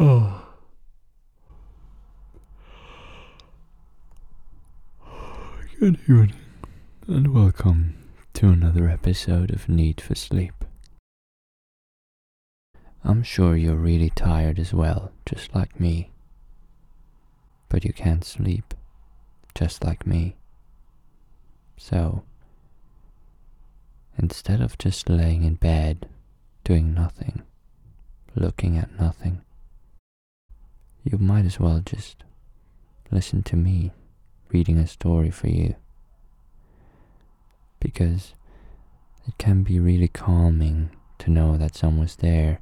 Oh. Good evening, and welcome to another episode of Need for Sleep. I'm sure you're really tired as well, just like me. But you can't sleep, just like me. So, instead of just laying in bed, doing nothing, looking at nothing, you might as well just listen to me reading a story for you. Because it can be really calming to know that someone's there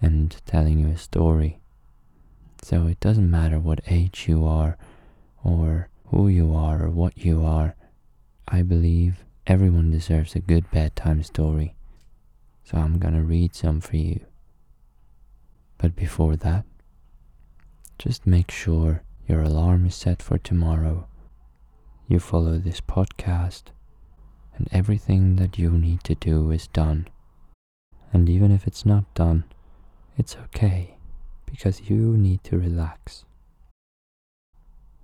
and telling you a story. So it doesn't matter what age you are, or who you are, or what you are. I believe everyone deserves a good bedtime story. So I'm gonna read some for you. But before that, just make sure your alarm is set for tomorrow. You follow this podcast, and everything that you need to do is done. And even if it's not done, it's okay because you need to relax.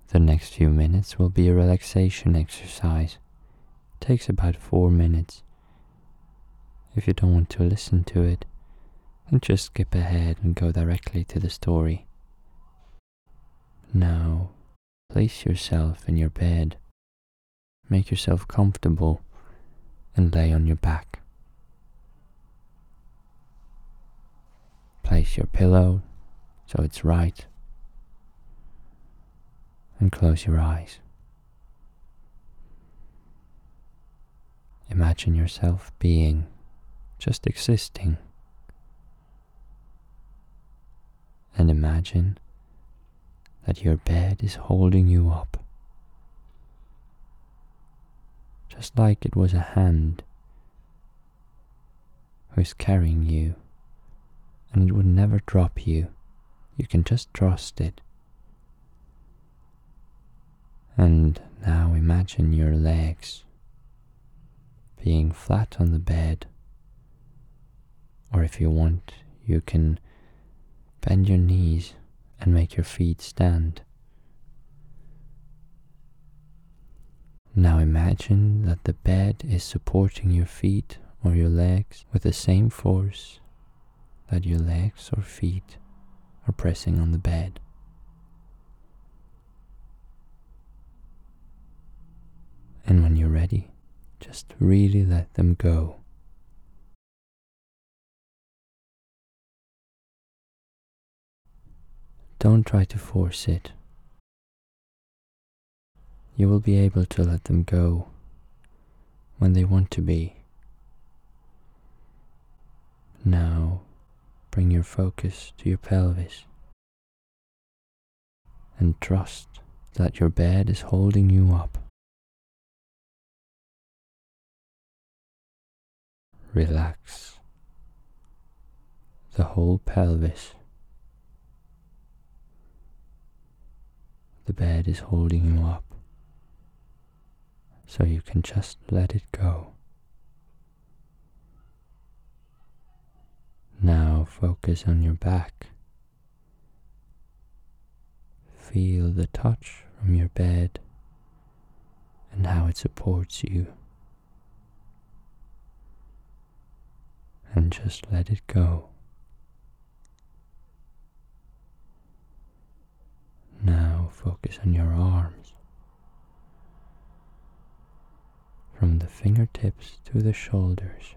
The next few minutes will be a relaxation exercise. It takes about four minutes. If you don't want to listen to it, then just skip ahead and go directly to the story. Now, place yourself in your bed. Make yourself comfortable and lay on your back. Place your pillow so it's right and close your eyes. Imagine yourself being just existing and imagine that your bed is holding you up. Just like it was a hand who is carrying you, and it would never drop you. You can just trust it. And now imagine your legs being flat on the bed, or if you want, you can bend your knees and make your feet stand. Now imagine that the bed is supporting your feet or your legs with the same force that your legs or feet are pressing on the bed. And when you're ready, just really let them go. Don't try to force it. You will be able to let them go when they want to be. Now, bring your focus to your pelvis and trust that your bed is holding you up. Relax the whole pelvis. The bed is holding you up, so you can just let it go. Now focus on your back. Feel the touch from your bed and how it supports you. And just let it go. Now focus on your arms. From the fingertips to the shoulders,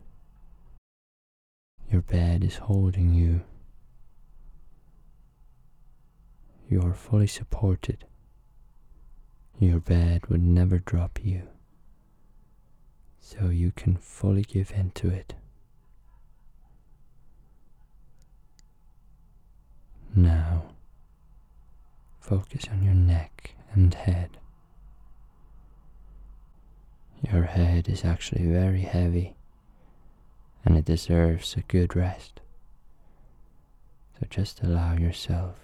your bed is holding you. You are fully supported. Your bed would never drop you, so you can fully give in to it. Now, focus on your neck and head. Your head is actually very heavy and it deserves a good rest. So just allow yourself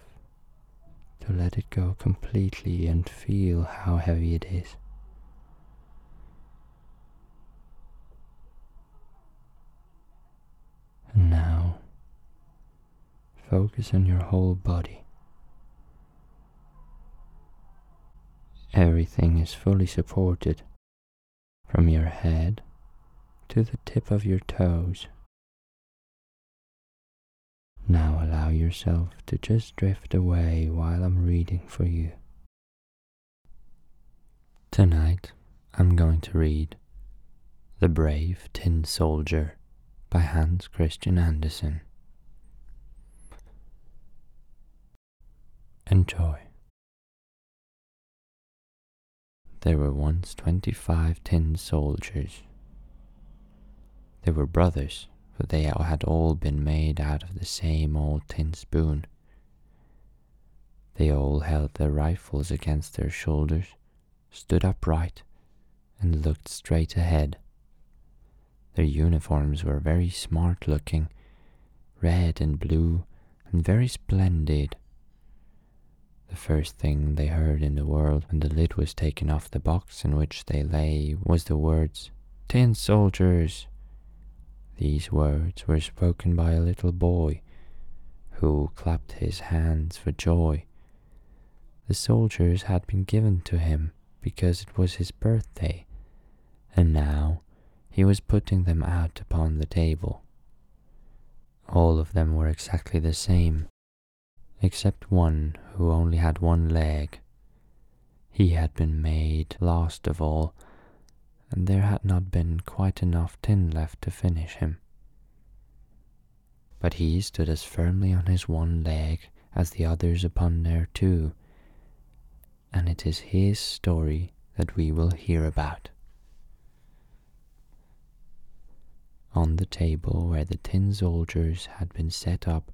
to let it go completely and feel how heavy it is. And now focus on your whole body. Everything is fully supported from your head to the tip of your toes. Now allow yourself to just drift away while I'm reading for you. Tonight I'm going to read The Brave Tin Soldier by Hans Christian Andersen. Enjoy. There were once twenty five tin soldiers. They were brothers for they had all been made out of the same old tin spoon. They all held their rifles against their shoulders, stood upright, and looked straight ahead. Their uniforms were very smart looking, red and blue, and very splendid. The first thing they heard in the world when the lid was taken off the box in which they lay was the words, Tin soldiers! These words were spoken by a little boy who clapped his hands for joy. The soldiers had been given to him because it was his birthday, and now he was putting them out upon the table. All of them were exactly the same, except one who only had one leg. He had been made last of all and there had not been quite enough tin left to finish him. But he stood as firmly on his one leg as the others upon their two, and it is his story that we will hear about. On the table where the tin soldiers had been set up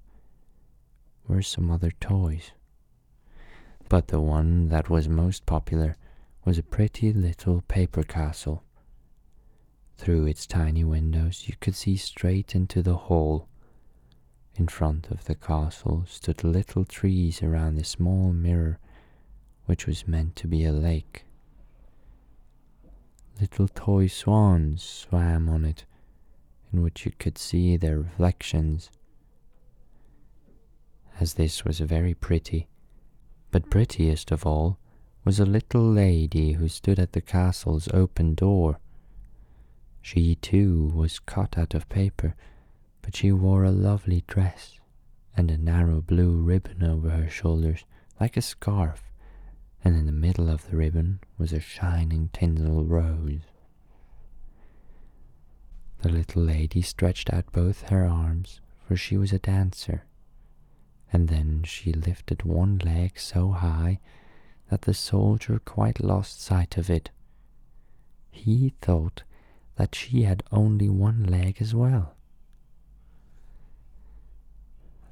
were some other toys, but the one that was most popular was a pretty little paper castle through its tiny windows, you could see straight into the hall. In front of the castle stood little trees around a small mirror, which was meant to be a lake. Little toy swans swam on it, in which you could see their reflections. As this was very pretty, but prettiest of all was a little lady who stood at the castle's open door she too was cut out of paper, but she wore a lovely dress and a narrow blue ribbon over her shoulders like a scarf, and in the middle of the ribbon was a shining tinsel rose. The little lady stretched out both her arms, for she was a dancer, and then she lifted one leg so high that the soldier quite lost sight of it. He thought that she had only one leg as well.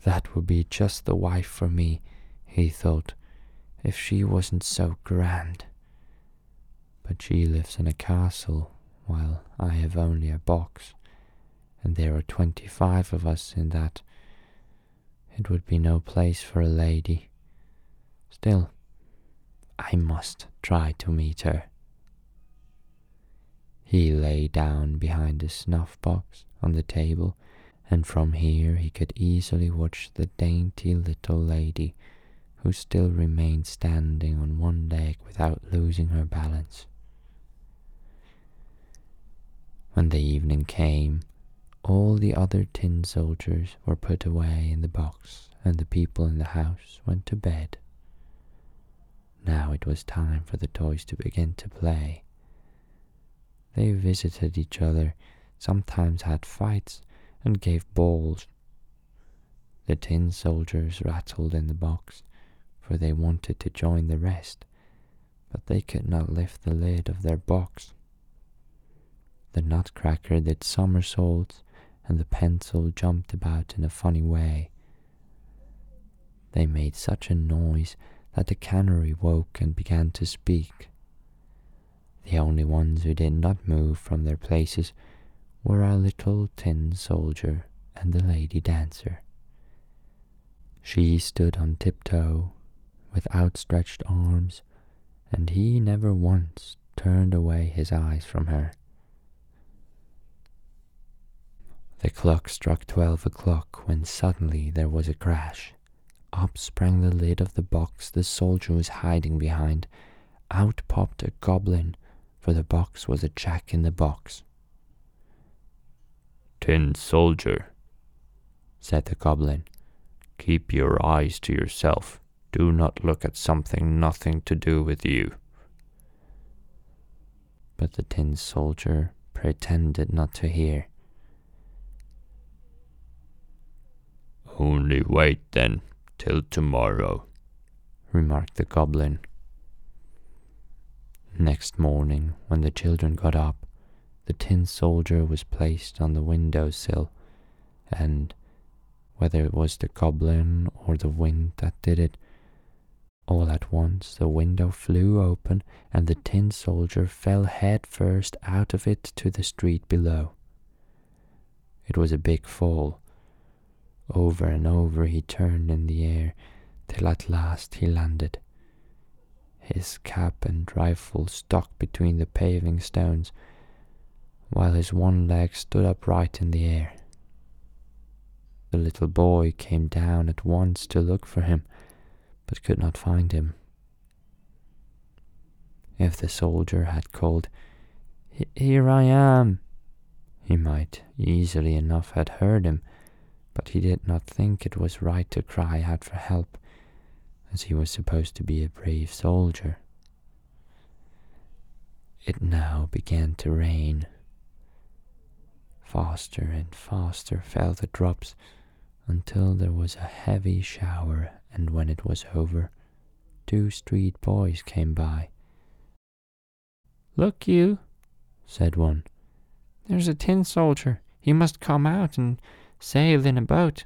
That would be just the wife for me, he thought, if she wasn't so grand. But she lives in a castle, while I have only a box, and there are twenty five of us in that. It would be no place for a lady. Still, I must try to meet her. He lay down behind a snuff box on the table, and from here he could easily watch the dainty little lady who still remained standing on one leg without losing her balance. When the evening came, all the other tin soldiers were put away in the box, and the people in the house went to bed. Now it was time for the toys to begin to play. They visited each other, sometimes had fights, and gave balls. The tin soldiers rattled in the box, for they wanted to join the rest, but they could not lift the lid of their box. The nutcracker did somersaults, and the pencil jumped about in a funny way. They made such a noise that the canary woke and began to speak. The only ones who did not move from their places were our little tin soldier and the lady dancer. She stood on tiptoe with outstretched arms, and he never once turned away his eyes from her. The clock struck twelve o'clock when suddenly there was a crash. Up sprang the lid of the box the soldier was hiding behind. Out popped a goblin, for the box was a jack in the box. Tin soldier, said the goblin, keep your eyes to yourself. Do not look at something nothing to do with you. But the tin soldier pretended not to hear. Only wait then till tomorrow, remarked the goblin. Next morning, when the children got up, the tin soldier was placed on the window sill, and whether it was the goblin or the wind that did it, all at once the window flew open and the tin soldier fell head first out of it to the street below. It was a big fall. Over and over he turned in the air till at last he landed. His cap and rifle stuck between the paving stones, while his one leg stood upright in the air. The little boy came down at once to look for him, but could not find him. If the soldier had called, Here I am, he might easily enough have heard him, but he did not think it was right to cry out for help, as he was supposed to be a brave soldier. It now began to rain. Faster and faster fell the drops until there was a heavy shower, and when it was over, two street boys came by. Look you, said one, there's a tin soldier. He must come out and sail in a boat.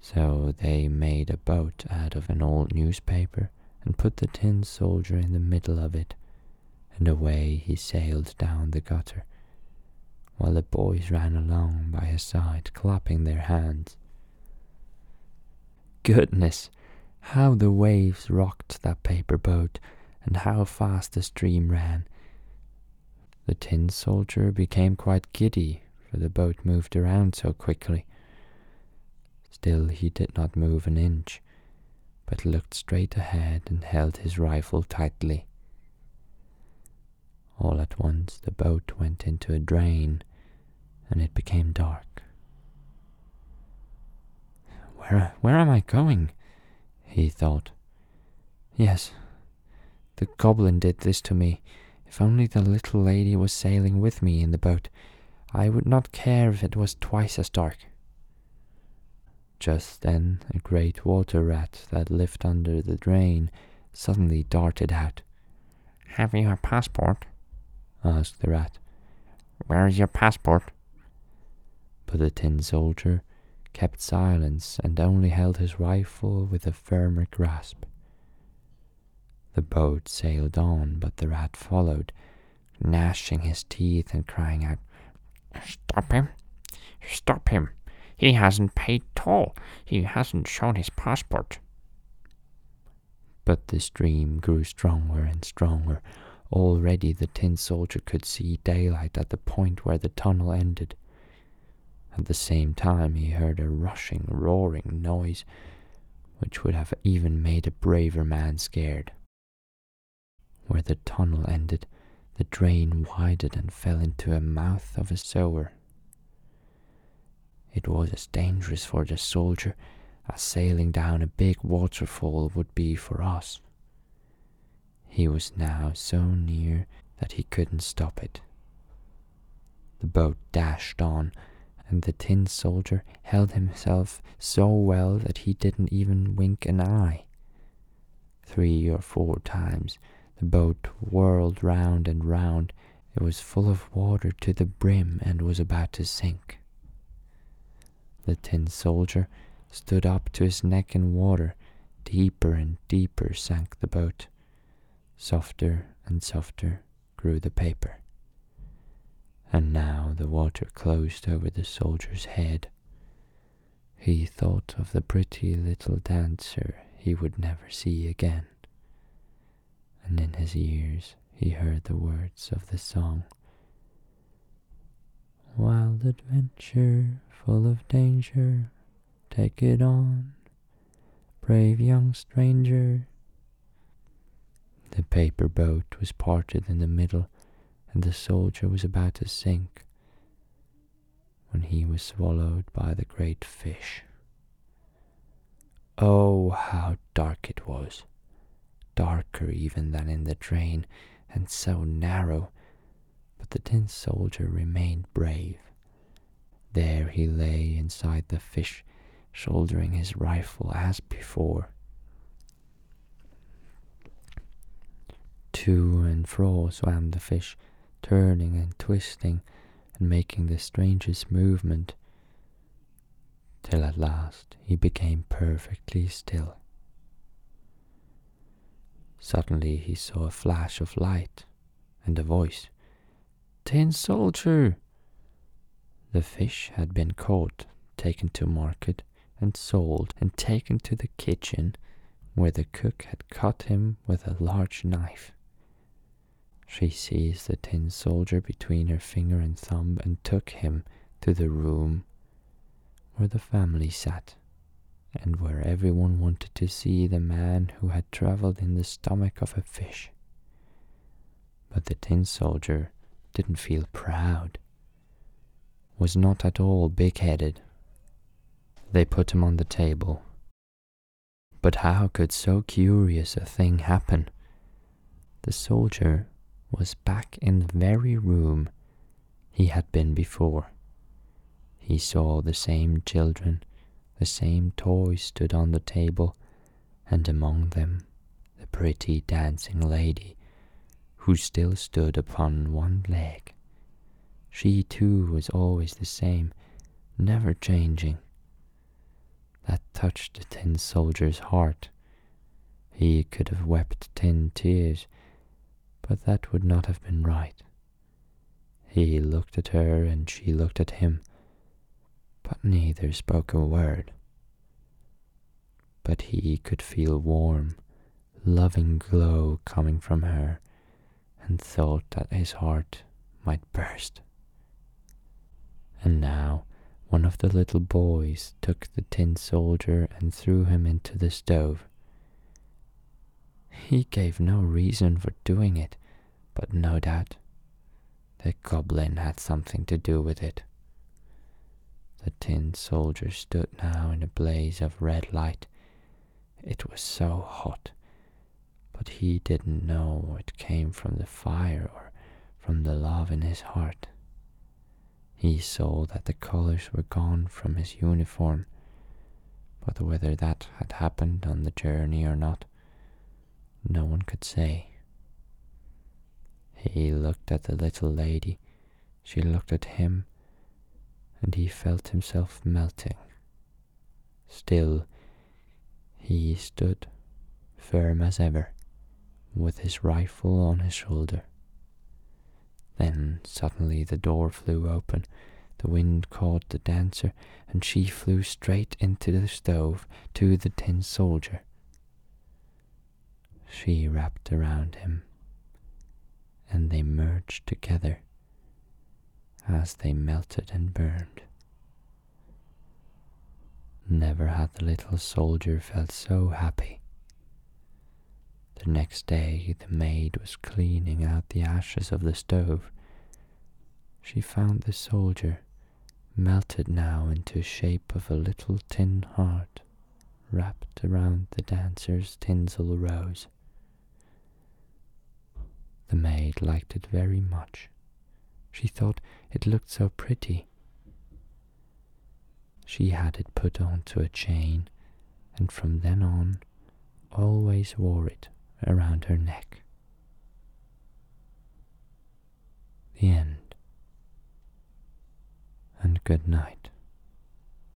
So they made a boat out of an old newspaper and put the tin soldier in the middle of it, and away he sailed down the gutter while the boys ran along by his side, clapping their hands. Goodness, how the waves rocked that paper boat, and how fast the stream ran. The tin soldier became quite giddy, for the boat moved around so quickly. Still, he did not move an inch, but looked straight ahead and held his rifle tightly. All at once the boat went into a drain, and it became dark. Where, where am I going? he thought. Yes, the goblin did this to me. If only the little lady was sailing with me in the boat, I would not care if it was twice as dark. Just then, a great water rat that lived under the drain suddenly darted out. Have you a passport? asked the rat. Where is your passport? But the tin soldier kept silence and only held his rifle with a firmer grasp. The boat sailed on, but the rat followed, gnashing his teeth and crying out, Stop him! Stop him! He hasn't paid toll. He hasn't shown his passport. But the stream grew stronger and stronger. Already the tin soldier could see daylight at the point where the tunnel ended. At the same time, he heard a rushing, roaring noise which would have even made a braver man scared. Where the tunnel ended, the drain widened and fell into a mouth of a sewer. It was as dangerous for the soldier as sailing down a big waterfall would be for us. He was now so near that he couldn't stop it. The boat dashed on and the tin soldier held himself so well that he didn't even wink an eye. Three or four times the boat whirled round and round. It was full of water to the brim and was about to sink. The tin soldier stood up to his neck in water. Deeper and deeper sank the boat. Softer and softer grew the paper and now the water closed over the soldier's head. He thought of the pretty little dancer he would never see again, and in his ears he heard the words of the song. Wild adventure, full of danger, take it on, brave young stranger. The paper boat was parted in the middle, and the soldier was about to sink when he was swallowed by the great fish. Oh, how dark it was! Darker even than in the drain, and so narrow. But the tin soldier remained brave. There he lay inside the fish, shouldering his rifle as before. To and fro swam the fish, turning and twisting and making the strangest movement, till at last he became perfectly still. Suddenly he saw a flash of light and a voice. Tin soldier! The fish had been caught, taken to market, and sold, and taken to the kitchen, where the cook had cut him with a large knife. She seized the tin soldier between her finger and thumb and took him to the room where the family sat, and where everyone wanted to see the man who had traveled in the stomach of a fish. But the tin soldier didn't feel proud, was not at all big headed. They put him on the table. But how could so curious a thing happen? The soldier was back in the very room he had been before. He saw the same children, the same toys stood on the table, and among them the pretty dancing lady, who still stood upon one leg. She too was always the same, never changing. That touched the tin soldier's heart. He could have wept tin tears but that would not have been right. He looked at her and she looked at him, but neither spoke a word. But he could feel warm, loving glow coming from her, and thought that his heart might burst. And now one of the little boys took the tin soldier and threw him into the stove. He gave no reason for doing it, but no doubt the goblin had something to do with it. The tin soldier stood now in a blaze of red light. It was so hot, but he didn't know it came from the fire or from the love in his heart. He saw that the colors were gone from his uniform, but whether that had happened on the journey or not, no one could say. He looked at the little lady, she looked at him, and he felt himself melting. Still, he stood firm as ever, with his rifle on his shoulder. Then suddenly the door flew open, the wind caught the dancer, and she flew straight into the stove to the tin soldier. She wrapped around him and they merged together as they melted and burned. Never had the little soldier felt so happy. The next day, the maid was cleaning out the ashes of the stove. She found the soldier melted now into shape of a little tin heart wrapped around the dancer's tinsel rose. The maid liked it very much. She thought it looked so pretty. She had it put onto a chain, and from then on always wore it around her neck. The end. And good night.